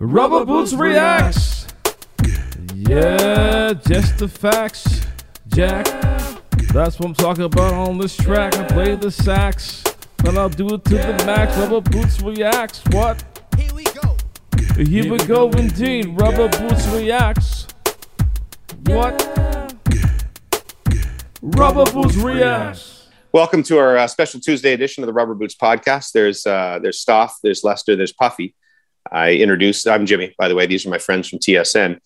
Rubber Boots reacts. Yeah, just the facts, Jack. That's what I'm talking about on this track. I play the sax, and I'll do it to the max. Rubber Boots reacts. What? Here we go. Here we go, indeed. Rubber Boots reacts. What? Rubber Boots reacts. Welcome to our uh, special Tuesday edition of the Rubber Boots podcast. There's uh, there's Stoff, there's Lester, there's Puffy. I introduced. I'm Jimmy, by the way. These are my friends from TSN.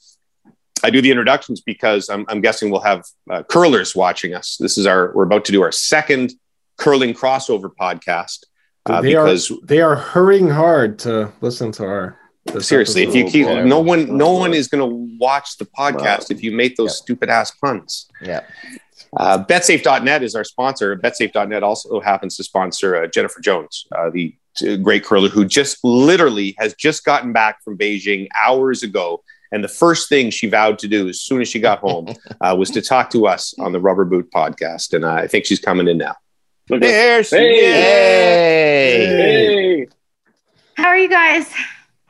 I do the introductions because I'm, I'm guessing we'll have uh, curlers watching us. This is our we're about to do our second curling crossover podcast. Uh, they because are they are hurrying hard to listen to our seriously, if you keep Yeah. no one no one is going to watch the podcast if you make those stupid ass puns. Yeah. Uh, BetSafe.net is our sponsor. BetSafe.net also happens to sponsor uh, Jennifer Jones, uh, the great curler who just literally has just gotten back from Beijing hours ago. And the first thing she vowed to do as soon as she got home uh, was to talk to us on the Rubber Boot podcast. And uh, I think she's coming in now. Look at- There she Hey! is. Hey. Hey, How are you guys?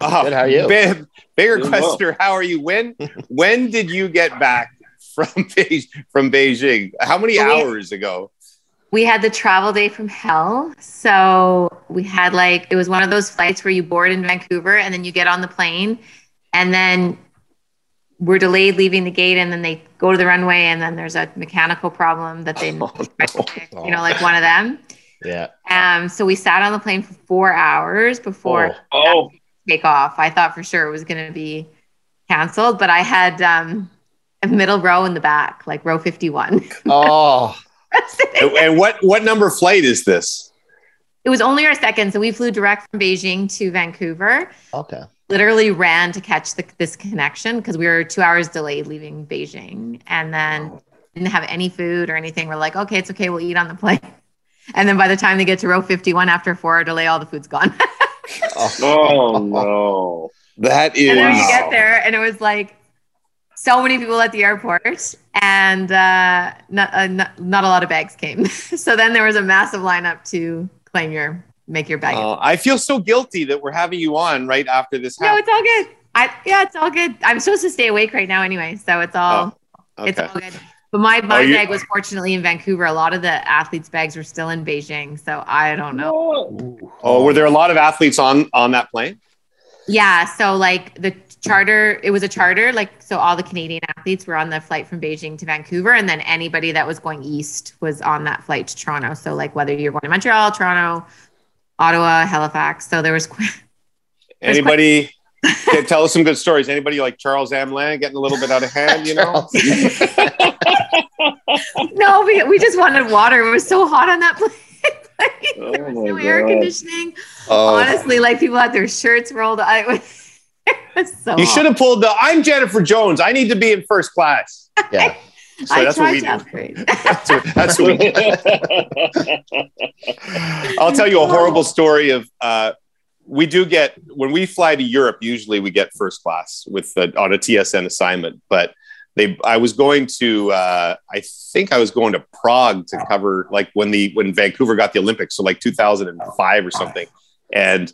Oh, Good, how are you? big- bigger Doing well. question: How are you? When when did you get back from Beijing? From Beijing? How many yeah. hours ago? We had the travel day from hell. So we had like, it was one of those flights where you board in Vancouver and then you get on the plane and then we're delayed leaving the gate and then they go to the runway and then there's a mechanical problem that they, you know, like one of them. Yeah. Um, so we sat on the plane for four hours before oh, take off. I thought for sure it was going to be canceled, but I had um, a middle row in the back, like row 51. Oh, and, and what what number flight is this? It was only our second. So we flew direct from Beijing to Vancouver. okay. Literally ran to catch the, this connection because we were two hours delayed leaving Beijing and then didn't have any food or anything. We're like, okay, it's okay. We'll eat on the plane. And then by the time they get to row 51 after four hour delay, all the food's gone. Oh. oh no. That is and then we get there and it was like so many people at the airport and uh, not, uh, not, not a lot of bags came. so then there was a massive lineup to claim your, make your bag. Uh, I feel so guilty that we're having you on right after this. No, it's all good. I yeah, it's all good. I'm supposed to stay awake right now anyway, so it's all it's okay. all good. But my my Oh, you- bag was fortunately in Vancouver. A lot of the athletes' bags were still in Beijing, so I don't know. Oh, were there a lot of athletes on on that plane? Yeah, so like the charter, it was a charter, like so all the Canadian athletes were on the flight from Beijing to Vancouver, and then anybody that was going east was on that flight to Toronto. So like whether you're going to Montreal, Toronto, Ottawa, Halifax, so there was. There's Anybody? Okay, tell us some good stories. Anybody like Charles Hamelin getting a little bit out of hand? You know. no, we, we just wanted water. It was so hot on that plane. there was Oh no my air conditioning. Oh. Honestly, like people had their shirts rolled. I it was, it was so. You should have pulled the. I'm Jennifer Jones. I need to be in first class. Yeah. So I that's what tried we to do. upgrade. That's what, that's what we do. I'll tell you a horrible story of. Uh, we do get when we fly to Europe. Usually, we get first class with the, on a TSN assignment. But they, I was going to. Uh, I think I was going to Prague to cover like when the when Vancouver got the Olympics, so like 2005 or something, and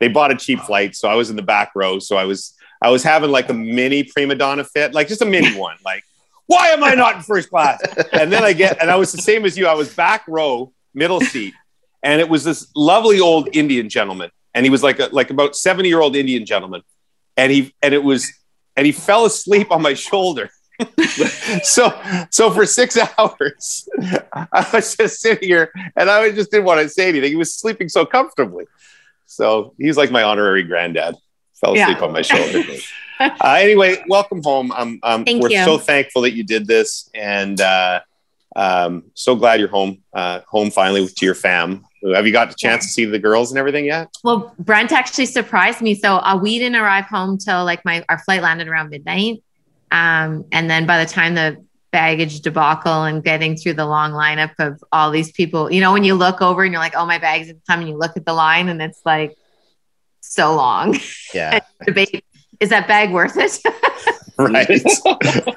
they bought a cheap flight. So I was in the back row. So I was I was having like a mini prima donna fit, like just a mini one, like. Why am I not in first class? And then I get, and I was the same as you. I was back row, middle seat, and it was this lovely old Indian gentleman, and he was like a, like about seventy year old Indian gentleman, and he and it was, and he fell asleep on my shoulder. so so for six hours, I was just sitting here, and I just didn't want to say anything. He was sleeping so comfortably. So he's like my honorary granddad. Fell Yeah. asleep on my shoulder. Uh, anyway, welcome home. Um, um, we're you. so thankful that you did this, and uh, um, so glad you're home. Uh, home finally to your fam. Have you got the chance to see the girls and everything yet? well, Brent actually surprised me. So uh, we didn't arrive home till like my our flight landed around midnight, um, and then by the time the baggage debacle and getting through the long lineup of all these people, you know, when you look over and you're like, oh, my bag's in time, and you look at the line and it's like so long. Yeah. Debate is that bag worth it? Right.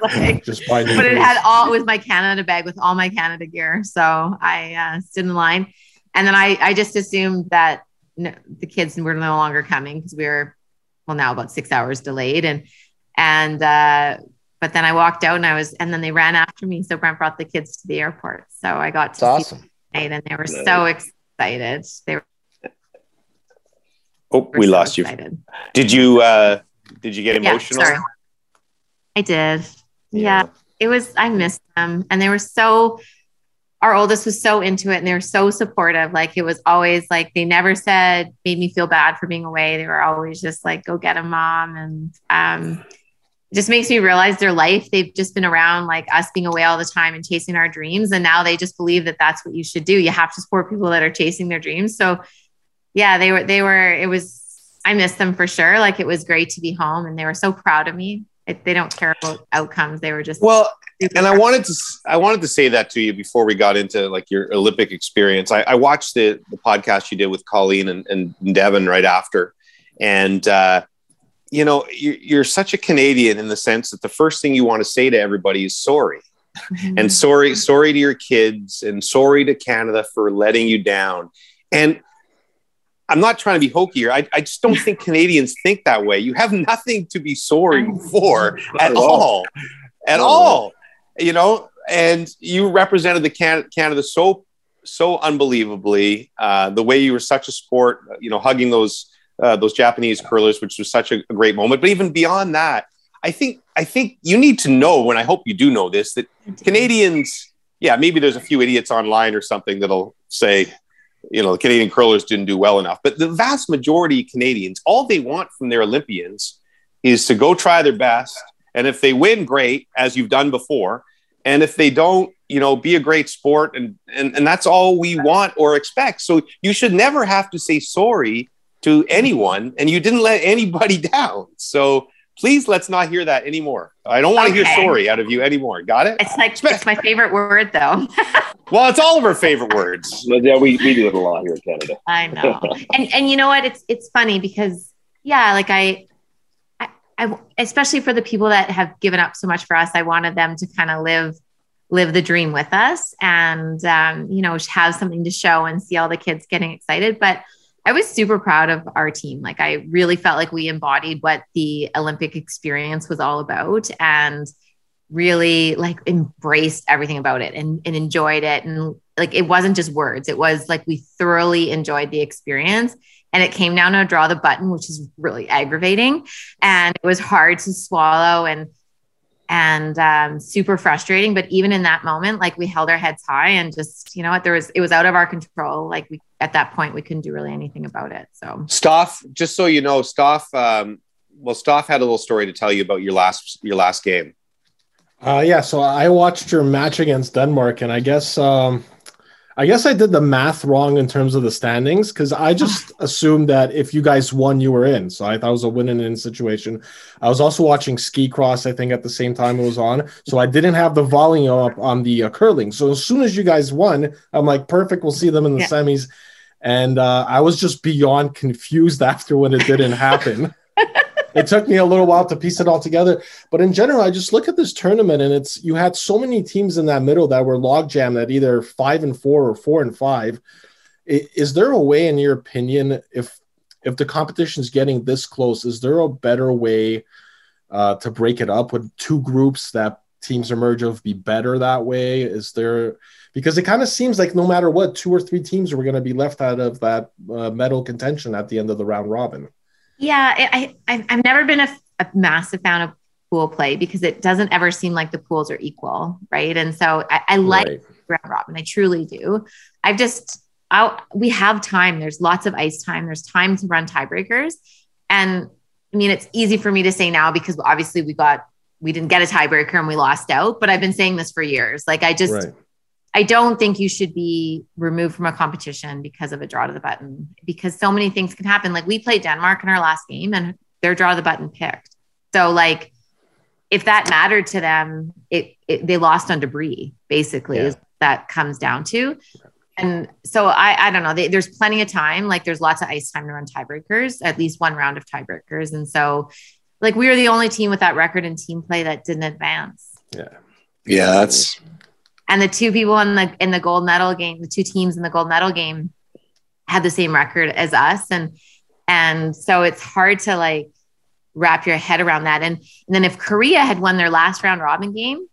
Like, Just by but it had all it was my Canada bag with all my Canada gear. So I uh, stood in line, and then I I just assumed that no, the kids were no longer coming because we were well now about six hours delayed and and uh but then I walked out and I was and then they ran after me. So Brent brought the kids to the airport. So I got to That's see awesome. them and they were so excited. They were, Oh, we so lost you. Did you uh did you get Yeah, emotional? sorry. I did. Yeah. It was I missed them and they were so our oldest was so into it and they were so supportive. Like it was always like they never said made me feel bad for being away. They were always just like go get a mom and um it just makes me realize their life. They've just been around like us being away all the time and chasing our dreams and now they just believe that that's what you should do. You have to support people that are chasing their dreams. So yeah, they were they were it was I missed them for sure. Like it was great to be home and they were so proud of me. It, they don't care about outcomes. They were just Well, and I wanted to I wanted to say that to you before we got into like your Olympic experience. I, I watched the the podcast you did with Colleen and, and Devin right after, and uh, you know you're, you're such a Canadian in the sense that the first thing you want to say to everybody is sorry Mhm. and sorry sorry to your kids and sorry to Canada for letting you down. And I'm not trying to be hokey here. I, I just don't think Canadians think that way. You have nothing to be sorry for at at all. all, at Not all. You know, and you represented the Can- Canada so so unbelievably. Uh, the way you were such a sport, you know, hugging those uh, those Japanese curlers, which was such a, a great moment. But even beyond that, I think I think you need to know, and I hope you do know this, that Canadians, yeah, maybe there's a few idiots online or something that'll say, you know, the Canadian curlers didn't do well enough. But the vast majority of Canadians, all they want from their Olympians is to go try their best. And if they win, great, as you've done before. And if they don't, you know, be a great sport. And, and, and that's all we want or expect. So you should never have to say sorry to anyone. And you didn't let anybody down. So please let's not hear that anymore. I don't want to Okay. hear sorry out of you anymore. Got it? It's like it's my favorite word though. Well, it's all of our favorite words. Yeah, we, we do it a lot here in Canada. I know. and and you know what? It's it's funny because yeah, like I, I, I especially for the people that have given up so much for us, I wanted them to kind of live live the dream with us and um, you know have something to show and see all the kids getting excited. But I was super proud of our team. Like I really felt like we embodied what the Olympic experience was all about and really like embraced everything about it and, and enjoyed it. And like it wasn't just words, it was like we thoroughly enjoyed the experience. And it came down to draw the button, which is really aggravating. And it was hard to swallow and and um, super frustrating. But even in that moment, like we held our heads high and just, you know what, there was it was out of our control. Like we at that point we couldn't do really anything about it. So Stoff, just so you know, Stoff, um, well, Stoff had a little story to tell you about your last your last game. Uh, yeah, so I watched your match against Denmark, and I guess um, I guess I did the math wrong in terms of the standings because I just assumed that if you guys won, you were in. So I thought it was a win and in situation. I was also watching ski cross, I think, at the same time it was on. So I didn't have the volume up on the uh, curling. So as soon as you guys won, I'm like, perfect. We'll see them in the Yeah. semis. And uh, I was just beyond confused after when it didn't happen. It took me a little while to piece it all together. But in general, I just look at this tournament and it's you had so many teams in that middle that were log jammed at either five and four or four and five. Is there a way, in your opinion, if if the competition's getting this close, is there a better way uh, to break it up? Would two groups that teams emerge of be better that way? Is there because it kind of seems like no matter what, two or three teams were going to be left out of that uh, medal contention at the end of the round robin. Yeah, I, I I've never been a, a massive fan of pool play because it doesn't ever seem like the pools are equal, right? And so I, I like Right. round robin. I truly do. I've just I we have time. There's lots of ice time. There's time to run tiebreakers, and I mean it's easy for me to say now because obviously we got we didn't get a tiebreaker and we lost out. But I've been saying this for years. Like I just right. I don't think you should be removed from a competition because of a draw to the button because so many things can happen. Like we played Denmark in our last game and their draw to the button picked. So like if that mattered to them, it, it they lost on debris basically Yeah. is that comes down to. And so I I don't know. They, there's plenty of time. Like there's lots of ice time to run tiebreakers, at least one round of tiebreakers. And so like we were the only team with that record in team play that didn't advance Yeah. Yeah, that's and the two people in the in the gold medal game, the two teams in the gold medal game had the same record as us and and so it's hard to like wrap your head around that. And, and then if Korea had won their last round robin game,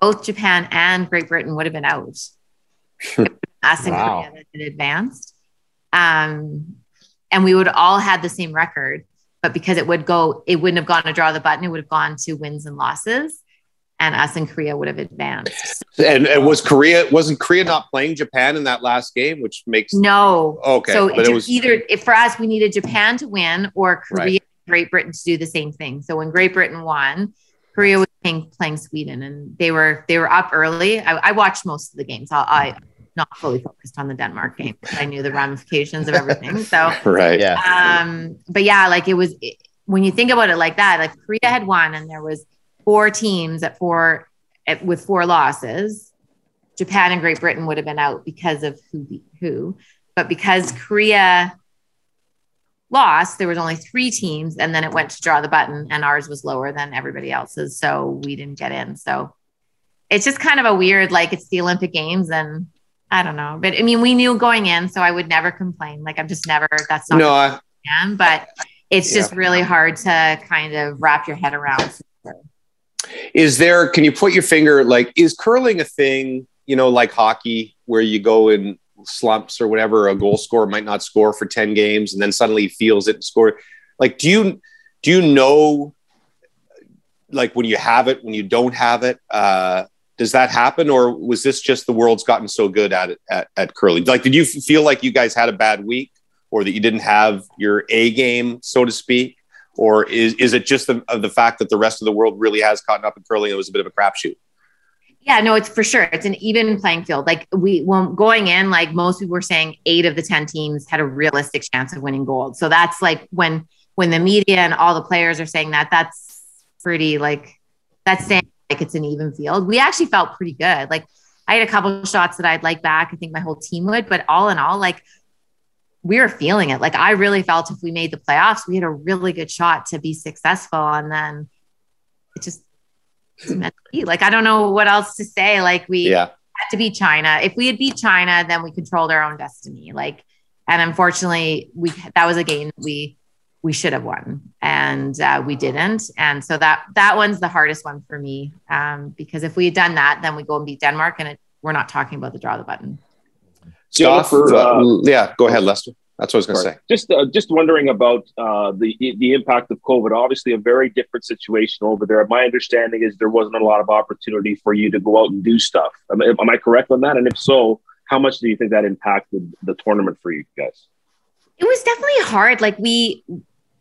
both Japan and Great Britain would have been out. Us and Wow. Korea that had advanced. Um, and we would all had the same record, but because it would go, it wouldn't have gone to draw the button, it would have gone to wins and losses. And us and Korea would have advanced. And, and was Korea wasn't Korea not playing Japan in that last game, which makes No. okay. so but it it was either if for us we needed Japan to win or Korea Right. Great Britain to do the same thing. So when Great Britain won, Korea was playing, playing Sweden and they were they were up early. I, I watched most of the games. I, I not fully focused on the Denmark game. 'cause I knew the ramifications of everything. So right. Yeah. um but yeah like it was it, when you think about it like that like korea had won and there was four teams at four at, with four losses. Japan and great britain would have been out because of who beat who. But because korea lost there was only three teams and then it went to draw the button and ours was lower than everybody else's so we didn't get in. So it's just kind of a weird like it's the olympic games and i don't know. But i mean we knew going in so i would never complain. Like i'm just never that's not No, I, am, but it's just really hard to kind of wrap your head around. Is there can you put your finger like is curling a thing you know like hockey where you go in slumps or whatever a goal scorer might not score for 10 games and then suddenly he feels it and score? Like do you do you know like when you have it when you don't have it uh does that happen? Or was this just the world's gotten so good at it at, at curling? Like did you feel like you guys had a bad week or that you didn't have your a game so to speak or is, is it just the, the fact that the rest of the world really has caught up in curling it was a bit of a crapshoot Yeah, no, it's for sure. It's an even playing field. Like we, when going in, like most people were saying, eight of the ten teams had a realistic chance of winning gold. So that's like when when the media and all the players are saying that, that's pretty like that's saying like it's an even field. We actually felt pretty good. Like I had a couple shots that I'd like back. I think my whole team would, but all in all, like we were feeling it. Like I really felt if we made the playoffs, we had a really good shot to be successful. And then it just it's meant to be. Like I don't know what else to say. Like we yeah had to beat China. If we had beat China, then we controlled our own destiny. Like, and unfortunately, we that was a game we we should have won, and uh, we didn't. And so that that one's the hardest one for me um, because if we had done that, then we go and beat Denmark, and it, we're not talking about the draw the button. Stoff, Jennifer, uh, uh, yeah go ahead lester that's what i was going to say Just uh, just wondering about uh, the the impact of COVID. Obviously, a very different situation over there. My understanding is there wasn't a lot of opportunity for you to go out and do stuff. Am, am I correct on that? And if so, how much do you think that impacted the tournament for you guys? It was definitely hard. Like we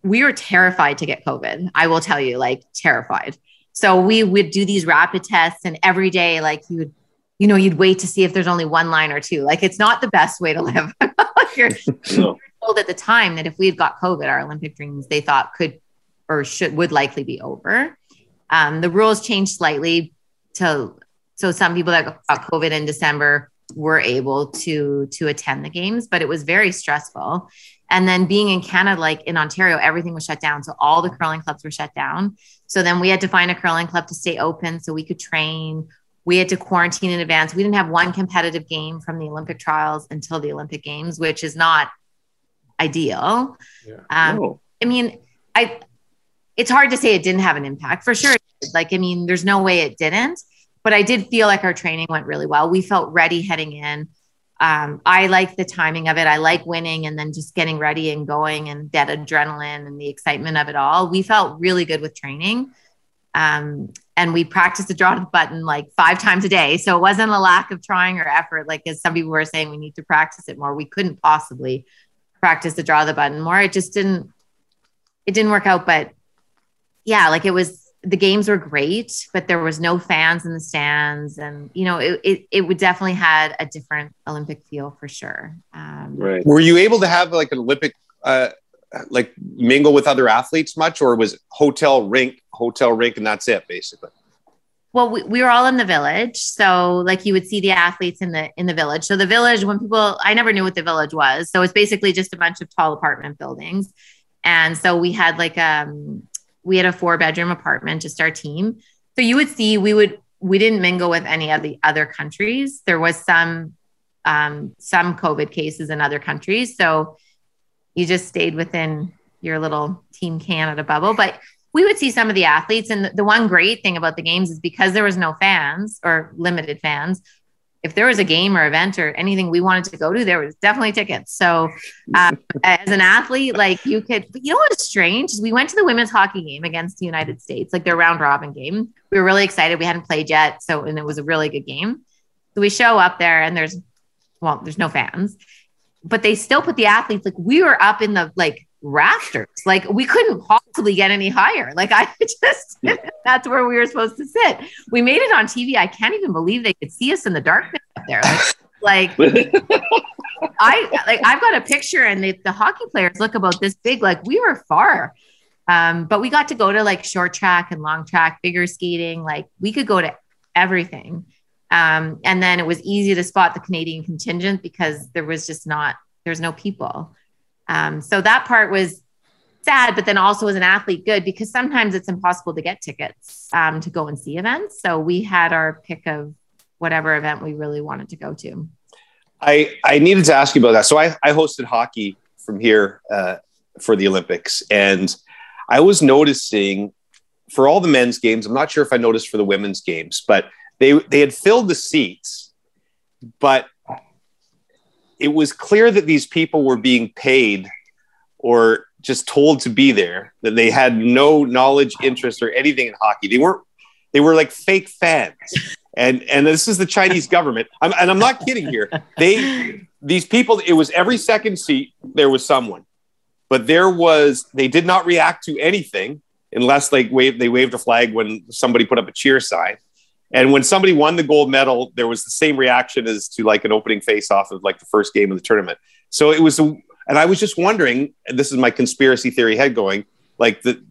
we were terrified to get COVID. I will tell you, like terrified. So we would do these rapid tests, and every day, like you would, you know, you'd wait to see if there's only one line or two. Like it's not the best way to live. You're No. told at the time that if we had got COVID, our Olympic dreams they thought could or should would likely be over. Um, the rules changed slightly to so some people that got COVID in December were able to to attend the games, but it was very stressful. And then being in Canada, like in Ontario, everything was shut down. So all the curling clubs were shut down. So then we had to find a curling club to stay open so we could train. We had to quarantine in advance. We didn't have one competitive game from the Olympic trials until the Olympic Games, which is not ideal. Yeah. Um, No. I mean, I it's hard to say it didn't have an impact for sure. Like, I mean, there's no way it didn't, but I did feel like our training went really well. We felt ready heading in. Um, I like the timing of it. I like winning and then just getting ready and going and that adrenaline and the excitement of it all. We felt really good with training. Um, and we practiced the draw to the button like five times a day. So it wasn't a lack of trying or effort. Like as some people were saying, we need to practice it more. We couldn't possibly practice the draw the button more. It just didn't, it didn't work out. But yeah, like it was, the games were great, but there was no fans in the stands. And, you know, it, it, it would definitely had a different Olympic feel for sure. Um, Right. Were you able to have like an Olympic, uh, like mingle with other athletes much, or was hotel rink, hotel rink, and that's it basically? well we, we were all in the village so like you would see the athletes in the in the village. So the village when people i never knew what the village was so it's basically just a bunch of tall apartment buildings. And so we had like um we had a four bedroom apartment just our team. So you would see we would we didn't mingle with any of the other countries. There was some um some covid cases in other countries. So you just stayed within your little team canada bubble but we would see some of the athletes. And the, one great thing about the games is because there was no fans or limited fans, if there was a game or event or anything we wanted to go to, there was definitely tickets. So, um, as an athlete, like you could, you know what's strange? We went to the women's hockey game against the United States, like their round robin game. We were really excited. We hadn't played yet, so and it was a really good game. So we show up there, and there's, well, there's no fans, but they still put the athletes like we were up in the like rafters. Like we couldn't possibly get any higher. Like I just that's where we were supposed to sit. We made it on TV. I can't even believe they could see us in the darkness up there. Like, like I like I've got a picture and the, the hockey players look about this big. Like we were far. Um, but we got to go to like short track and long track, figure skating. Like we could go to everything. Um, and then it was easy to spot the Canadian contingent because there was just not, there's no people. Um, so that part was sad, but then also as an athlete, good because sometimes it's impossible to get tickets um, to go and see events. So we had our pick of whatever event we really wanted to go to. I, I needed to ask you about that. So I, I hosted hockey from here uh, for the Olympics, and I was noticing for all the men's games. I'm not sure if I noticed for the women's games, but they they had filled the seats, but it was clear that these people were being paid or just told to be there that they had no knowledge interest or anything in hockey. They weren't they were like fake fans. And and this is the chinese government. I'm, and i'm not kidding here. They these people it was every second seat there was someone. But there was they did not react to anything unless like wave they waved a flag when somebody put up a cheer sign and when somebody won the gold medal, there was the same reaction as to like an opening face off of like the first game of the tournament. So it was, and I was just wondering, this is my conspiracy theory head going, like the,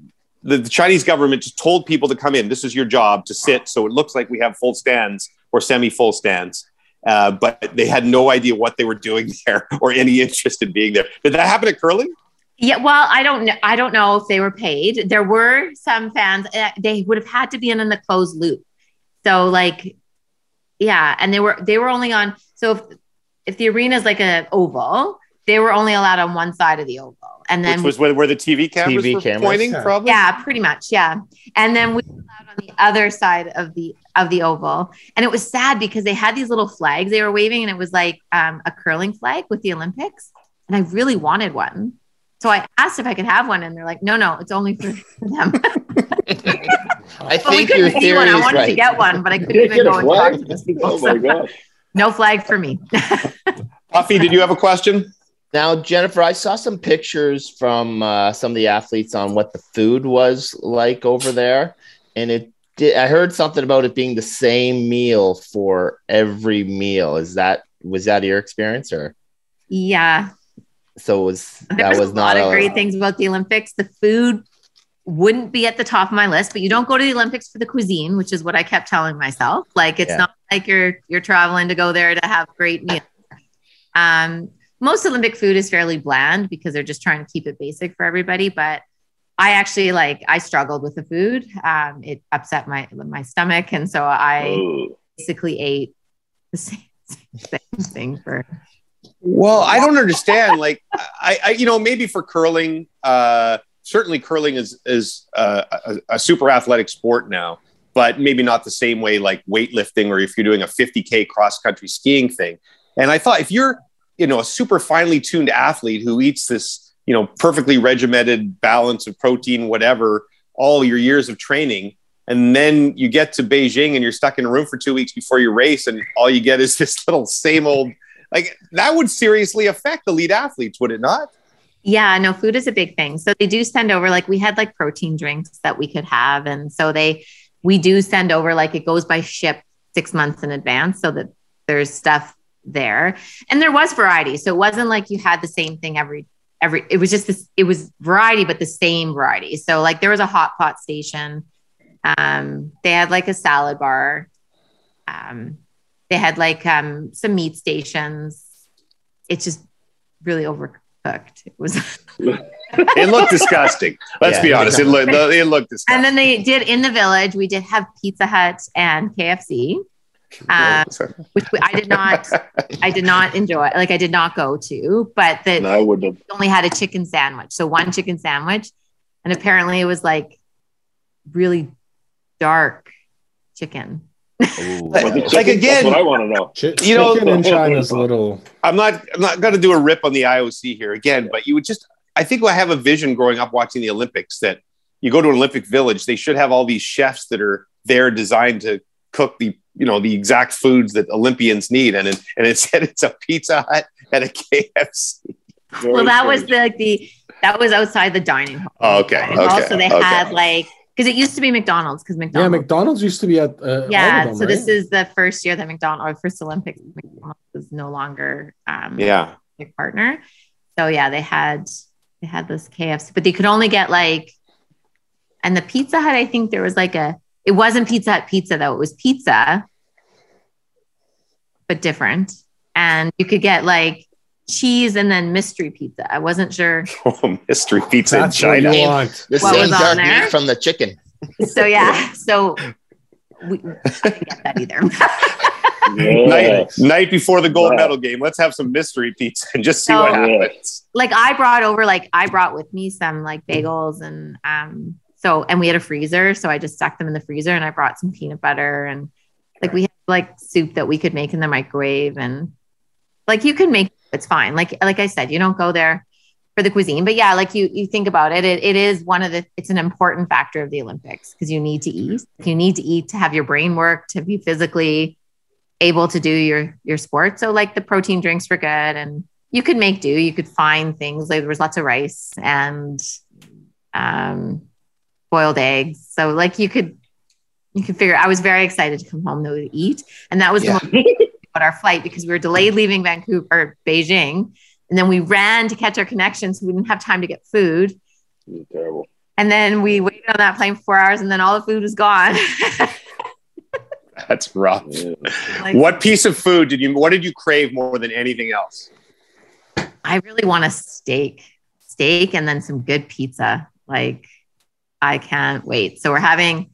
the, the Chinese government just told people to come in. This is your job to sit. So it looks like we have full stands or semi full stands. Uh, but they had no idea what they were doing there or any interest in being there. Did that happen at curling? Yeah, well, I don't know. I don't know if they were paid. There were some fans. Uh, they would have had to be in the closed loop. So like, yeah, and they were they were only on. So if if the arena is like an oval, they were only allowed on one side of the oval, and then Which was where, where the TV cameras TV were cameras, pointing. yeah. Probably. yeah, pretty much, yeah. And then we were allowed on the other side of the of the oval, and it was sad because they had these little flags they were waving, and it was like um, a curling flag with the Olympics, and I really wanted one. So I asked if I could have one, and they're like, "No, no, it's only for them." I But we think your couldn't see theory one. I is wanted to get one, but I couldn't even go and talk flag? to those people. Oh my so- god! no flag for me. Puffy, did you have a question? Now, Jennifer, I saw some pictures from uh, some of the athletes on what the food was like over there, and it did. I heard something about it being the same meal for every meal. Is that was that your experience, or yeah, so it was there that was, was a not lot of a- great things about the Olympics. The food wouldn't be at the top of my list, but you don't go to the Olympics for the cuisine, which is what I kept telling myself. Like it's Yeah. not like you're you're traveling to go there to have great meals. Um, most Olympic food is fairly bland because they're just trying to keep it basic for everybody. But I actually like I struggled with the food. Um, it upset my my stomach, and so I Oh. basically ate the same, same thing for Well, I don't understand. Like, I, I you know, maybe for curling, uh, certainly curling is is uh, a, a super athletic sport now, but maybe not the same way like weightlifting or if you're doing a 50k cross country skiing thing. And I thought if you're, you know, a super finely tuned athlete who eats this, you know, perfectly regimented balance of protein, whatever, all your years of training, and then you get to Beijing and you're stuck in a room for two weeks before your race, and all you get is this little same old like that would seriously affect elite athletes, would it not? Yeah, no, food is a big thing. So they do send over like we had like protein drinks that we could have. And so they we do send over like it goes by ship six months in advance so that there's stuff there. And there was variety. So it wasn't like you had the same thing every every it was just this it was variety, but the same variety. So like there was a hot pot station. Um, they had like a salad bar. Um, they had like um some meat stations. It's just really overcooked. It was It looked disgusting. Let's Yeah. be honest. It looked it looked disgusting. And then they did in the village. We did have Pizza Hut and KFC, um, which we- I did not. I did not enjoy. Like I did not go to, but that No, I wouldn't have. only had a chicken sandwich. So one chicken sandwich, and apparently it was like really dark chicken. Ooh. Like- Was like again- That's what I want to know. Ch- You know- chicken in China is a little. I'm not I'm not going to do a rip on the IOC here again, but you would just I think I have a vision growing up watching the Olympics that you go to an Olympic village, they should have all these chefs that are there designed to cook the you know the exact foods that Olympians need, and and instead it's a Pizza Hut and a KFC. Very well, that was the the that was outside the dining hall. Oh, okay, okay, also, they okay. had like because it used to be McDonald's because McDonald's, Yeah, McDonald's. McDonald's used to be at. Uh, all Yeah, of them, so this is the first year that McDonald's or first Olympics McDonald's is no longer um Yeah, a partner. So yeah, they had they had this KFC, but they could only get like and the Pizza Hut, I think there was like a it wasn't Pizza Hut pizza though, it was pizza, but different. And you could get like cheese and then mystery pizza. I wasn't sure. oh, mystery pizza That's in what China. you want. The What same was on dark there? meat from the chicken. So yeah, so we I didn't get that either. Yeah. Night, night before the gold Wow. medal game, let's have some mystery pizza and just see So- what happens. like I brought over like I brought with me some like bagels and um so and we had a freezer so I just stuck them in the freezer and I brought some peanut butter and like we had like soup that we could make in the microwave and like you can make it's fine like like I said you don't go there for the cuisine but yeah like you you think about it it, it is one of the it's an important factor of the Olympics because you need to eat you need to eat to have your brain work to be physically able to do your your sport so like the protein drinks were good and you could make do. You could find things like there was lots of rice and um, boiled eggs. So like you could you could figure. I was very excited to come home though to eat, and that was Yeah. the most about our flight because we were delayed leaving Vancouver Beijing, and then we ran to catch our connection, so we didn't have time to get food. Terrible. And then we waited on that plane for four hours, and then all the food was gone. That's rough. Yeah. Like, What piece of food did you? What did you crave more than anything else? I really want a steak, steak, and then some good pizza. Like, I can't wait. So we're having,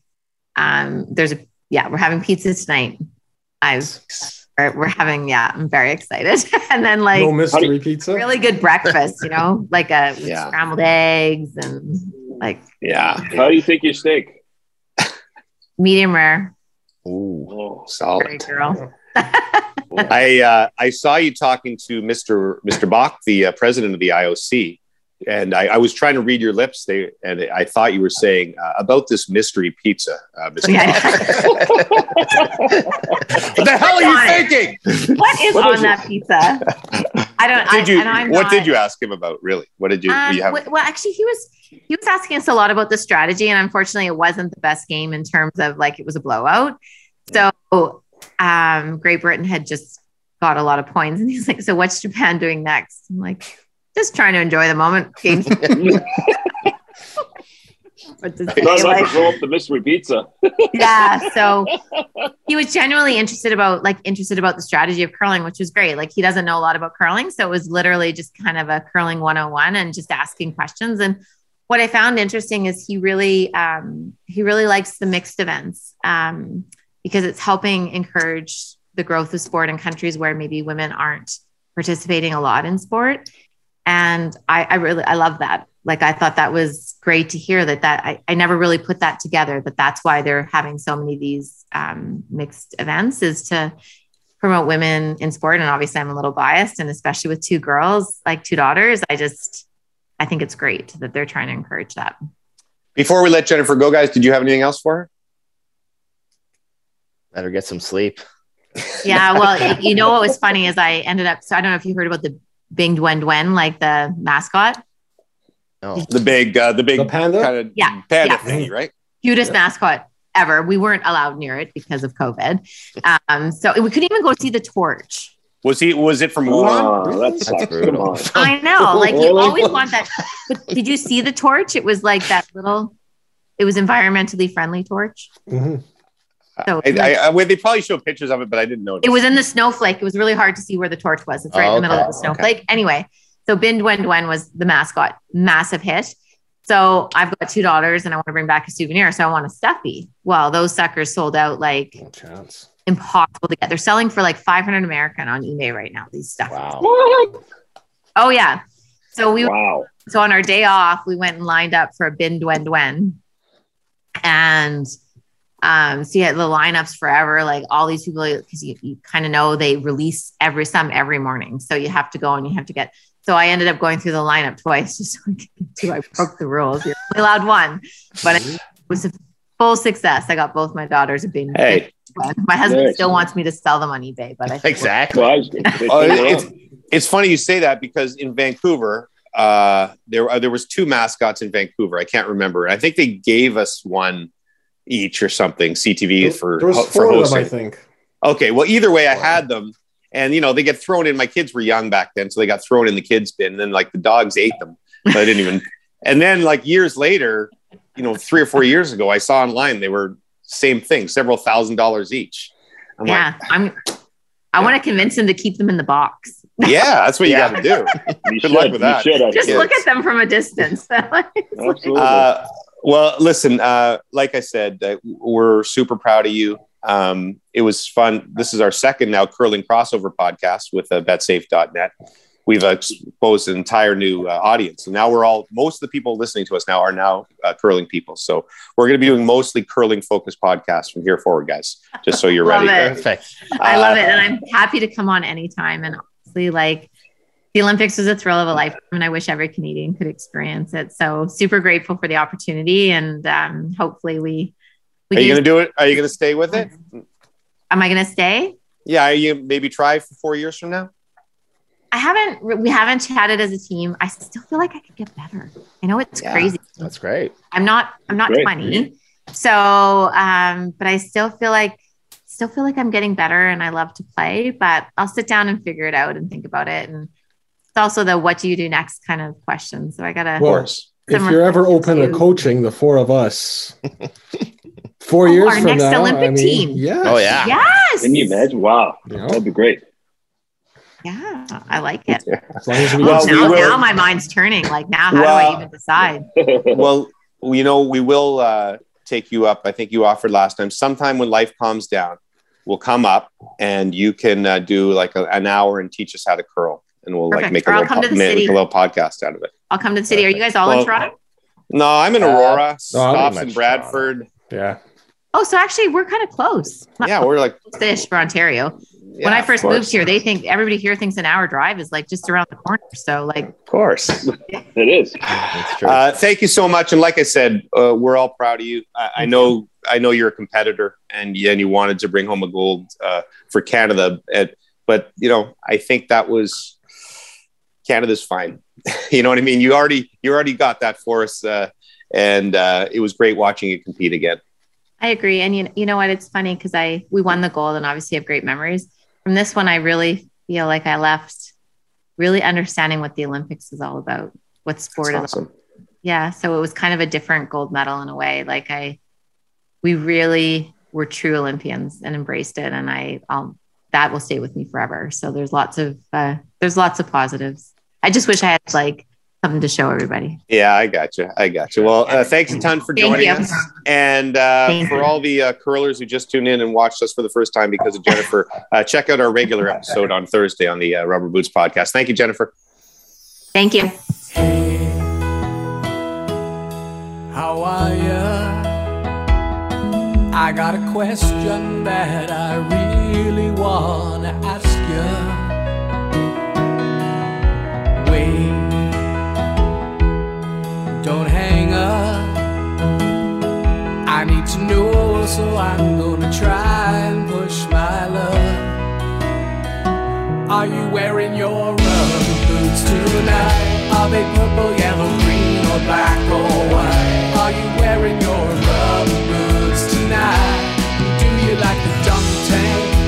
um, there's a yeah, we're having pizza tonight. I've we're we're having yeah, I'm very excited. and then like no mystery pizza. really good breakfast, you know, like a Yeah. scrambled eggs and like Yeah. How do you think your steak? medium rare. Ooh, Oh, Great solid. girl. I uh, I saw you talking to Mr. Mr. Bach, the uh, president of the IOC, and I, I was trying to read your lips. They and I thought you were saying uh, about this mystery pizza, uh, Mr. Yeah. What the hell are you thinking? what is What on is that pizza? I don't. Did you? I, and I'm what not- did you ask him about? Really? What did you? Um, you have? w- well, actually, he was he was asking us a lot about the strategy, and unfortunately, it wasn't the best game in terms of like it was a blowout. So, um, Great Britain had just got a lot of points, and he's like, "So, what's Japan doing next?" I'm like, "Just trying to enjoy the moment." Games. What to say, like like- to throw up the mystery pizza. yeah so he was genuinely interested about like interested about the strategy of curling which was great like he doesn't know a lot about curling so it was literally just kind of a curling 101 and just asking questions and what i found interesting is he really um, he really likes the mixed events um, because it's helping encourage the growth of sport in countries where maybe women aren't participating a lot in sport and I, I really i love that like i thought that was great to hear that that I, I never really put that together that that's why they're having so many of these um, mixed events is to promote women in sport and obviously i'm a little biased and especially with two girls like two daughters i just i think it's great that they're trying to encourage that Before we let Jennifer go, guys, did you have anything else for her? Better get some sleep. yeah well you know what was funny is i ended up so i don't know if you heard about the bing dwen dwen like the mascot No. The big, uh, the big The panda? kind of Yeah, panda yeah. thingy, right? cutest mascot ever we weren't allowed near it because of covid um, so we couldn't even go see the torch Was he? Was it from Wuhan? Oh, that sucks. Brutal. I know. Like you always want that. But did you see the torch? It was like that little. It was environmentally friendly torch. Mhm. So I, I, I, well, they probably showed pictures of it, but I didn't notice. it was in the snowflake. It was really hard to see where the torch was. It's right in the middle of the Okay, snowflake. Anyway, so Bing Dwen Dwen was the mascot, massive hit. So I've got two daughters and I want to bring back a souvenir. So I want a stuffy. Well, those suckers sold out like No chance. impossible to get. They're selling for like 500 American on eBay right now, these stuff. Wow. Oh, yeah. So we Wow. so on our day off, we went and lined up for a bing dwen dwen. And and um, so you had the lineups forever, like all these people, because you, you kind of know they release every some every morning, so you have to go and you have to get. So I ended up going through the lineup twice just so I could get to. I broke the rules. You're only allowed one, but it was a full success. I got both my daughters a big. Hey. My husband Nice. still wants me to sell them on eBay, but I think Exactly. Well, I was gonna say, Oh, it's, it's funny you say that because in Vancouver, uh, there uh, there was two mascots in Vancouver. I can't remember. I think they gave us one each or something. CTV for there was for four of them. I think. Okay, well, either way, I had them, and you know they get thrown in. My kids were young back then, so they got thrown in the kids bin. And then like the dogs ate them. So I didn't even. And then like years later, you know, three or four years ago, I saw online they were same thing, several thousand dollars each. I'm yeah, I'm. I want to convince them to keep them in the box. yeah, that's what you Yeah. got to do. You Good should, luck with that. Should, Just Yeah. look at them from a distance. Absolutely. Uh, well, listen, uh, like I said, uh, we're super proud of you. Um, it was fun. This is our second now curling crossover podcast with uh, betsafe.net. We've exposed an entire new uh, audience. And now we're all, most of the people listening to us now are now uh, curling people. So we're going to be doing mostly curling focused podcasts from here forward, guys, just so you're Love ready. it. Perfect. I love Uh, it, and I'm happy to come on anytime. And honestly, like the Olympics was a thrill of a lifetime, and I wish every Canadian could experience it. So super grateful for the opportunity, and um, hopefully we. we Are you going to do it? Are you going to stay with it? Am I going to stay? Yeah. Are you maybe try for four years from now? I haven't. We haven't chatted as a team. I still feel like I could get better. I know it's Yeah. crazy. That's great. I'm not. I'm not Great. 20. So, um, but I still feel like still feel like I'm getting better, and I love to play. But I'll sit down and figure it out and think about it. And it's also the what do you do next kind of question. So I gotta. Of course. If you're ever open to coaching, the four of us, four Oh, years our from next now, Olympic I mean, team. yes. Oh, yeah. yes. Can you imagine? Wow, You know, that'd be great. Yeah, I like it. as long as we Well, now, will- now my mind's turning. Like now, how do I even decide? well, you know, we will uh, take you up. I think you offered last time. Sometime when life calms down, we'll come up and you can uh, do like a, an hour and teach us how to curl, and we'll like make a Or I'll little, po- make a little podcast out of it. I'll come to the city. Are you guys all Well, in Toronto? No, I'm in Uh, Aurora. no, Stops pretty in much Bradford. yeah. Oh, so actually, we're kind of close. Not Yeah, we're like fish for Ontario. yeah, when I first moved here, they think everybody here thinks an hour drive is like just around the corner. So like, Of course. it is. Uh, thank you so much. And like I said, uh, we're all proud of you. I, I know, I know you're a competitor, and you, and you wanted to bring home a gold uh, for Canada. And, but you know, I think that was Canada's fine. you know what I mean? You already, you already got that for us, uh, and uh, it was great watching you compete again. I agree. And you, you know what? It's funny because I we won the gold and obviously have great memories from this one. I really feel like I left really understanding what the Olympics is all about, what sport That's is. awesome. Yeah. So it was kind of a different gold medal in a way. Like I, we really were true Olympians and embraced it, and I, I'll that will stay with me forever. So there's lots of uh, there's lots of positives. I just wish I had like something to show everybody. Yeah, I got you. I got you. Well, uh, thanks a ton for Thank joining you. us. And uh, Thank for all the uh, curlers who just tuned in and watched us for the first time because of Jennifer, uh, check out our regular episode on Thursday on the uh, Rubber Boots podcast. Thank you, Jennifer. Thank you. How are ya? I got a question that I really wanna ask you. Don't hang up. I need to know, so I'm gonna try and push my luck. Are you wearing your rubber boots tonight? Are they purple, yellow, green, or black or white? Are you wearing your rubber boots tonight? Do you like the dunk tank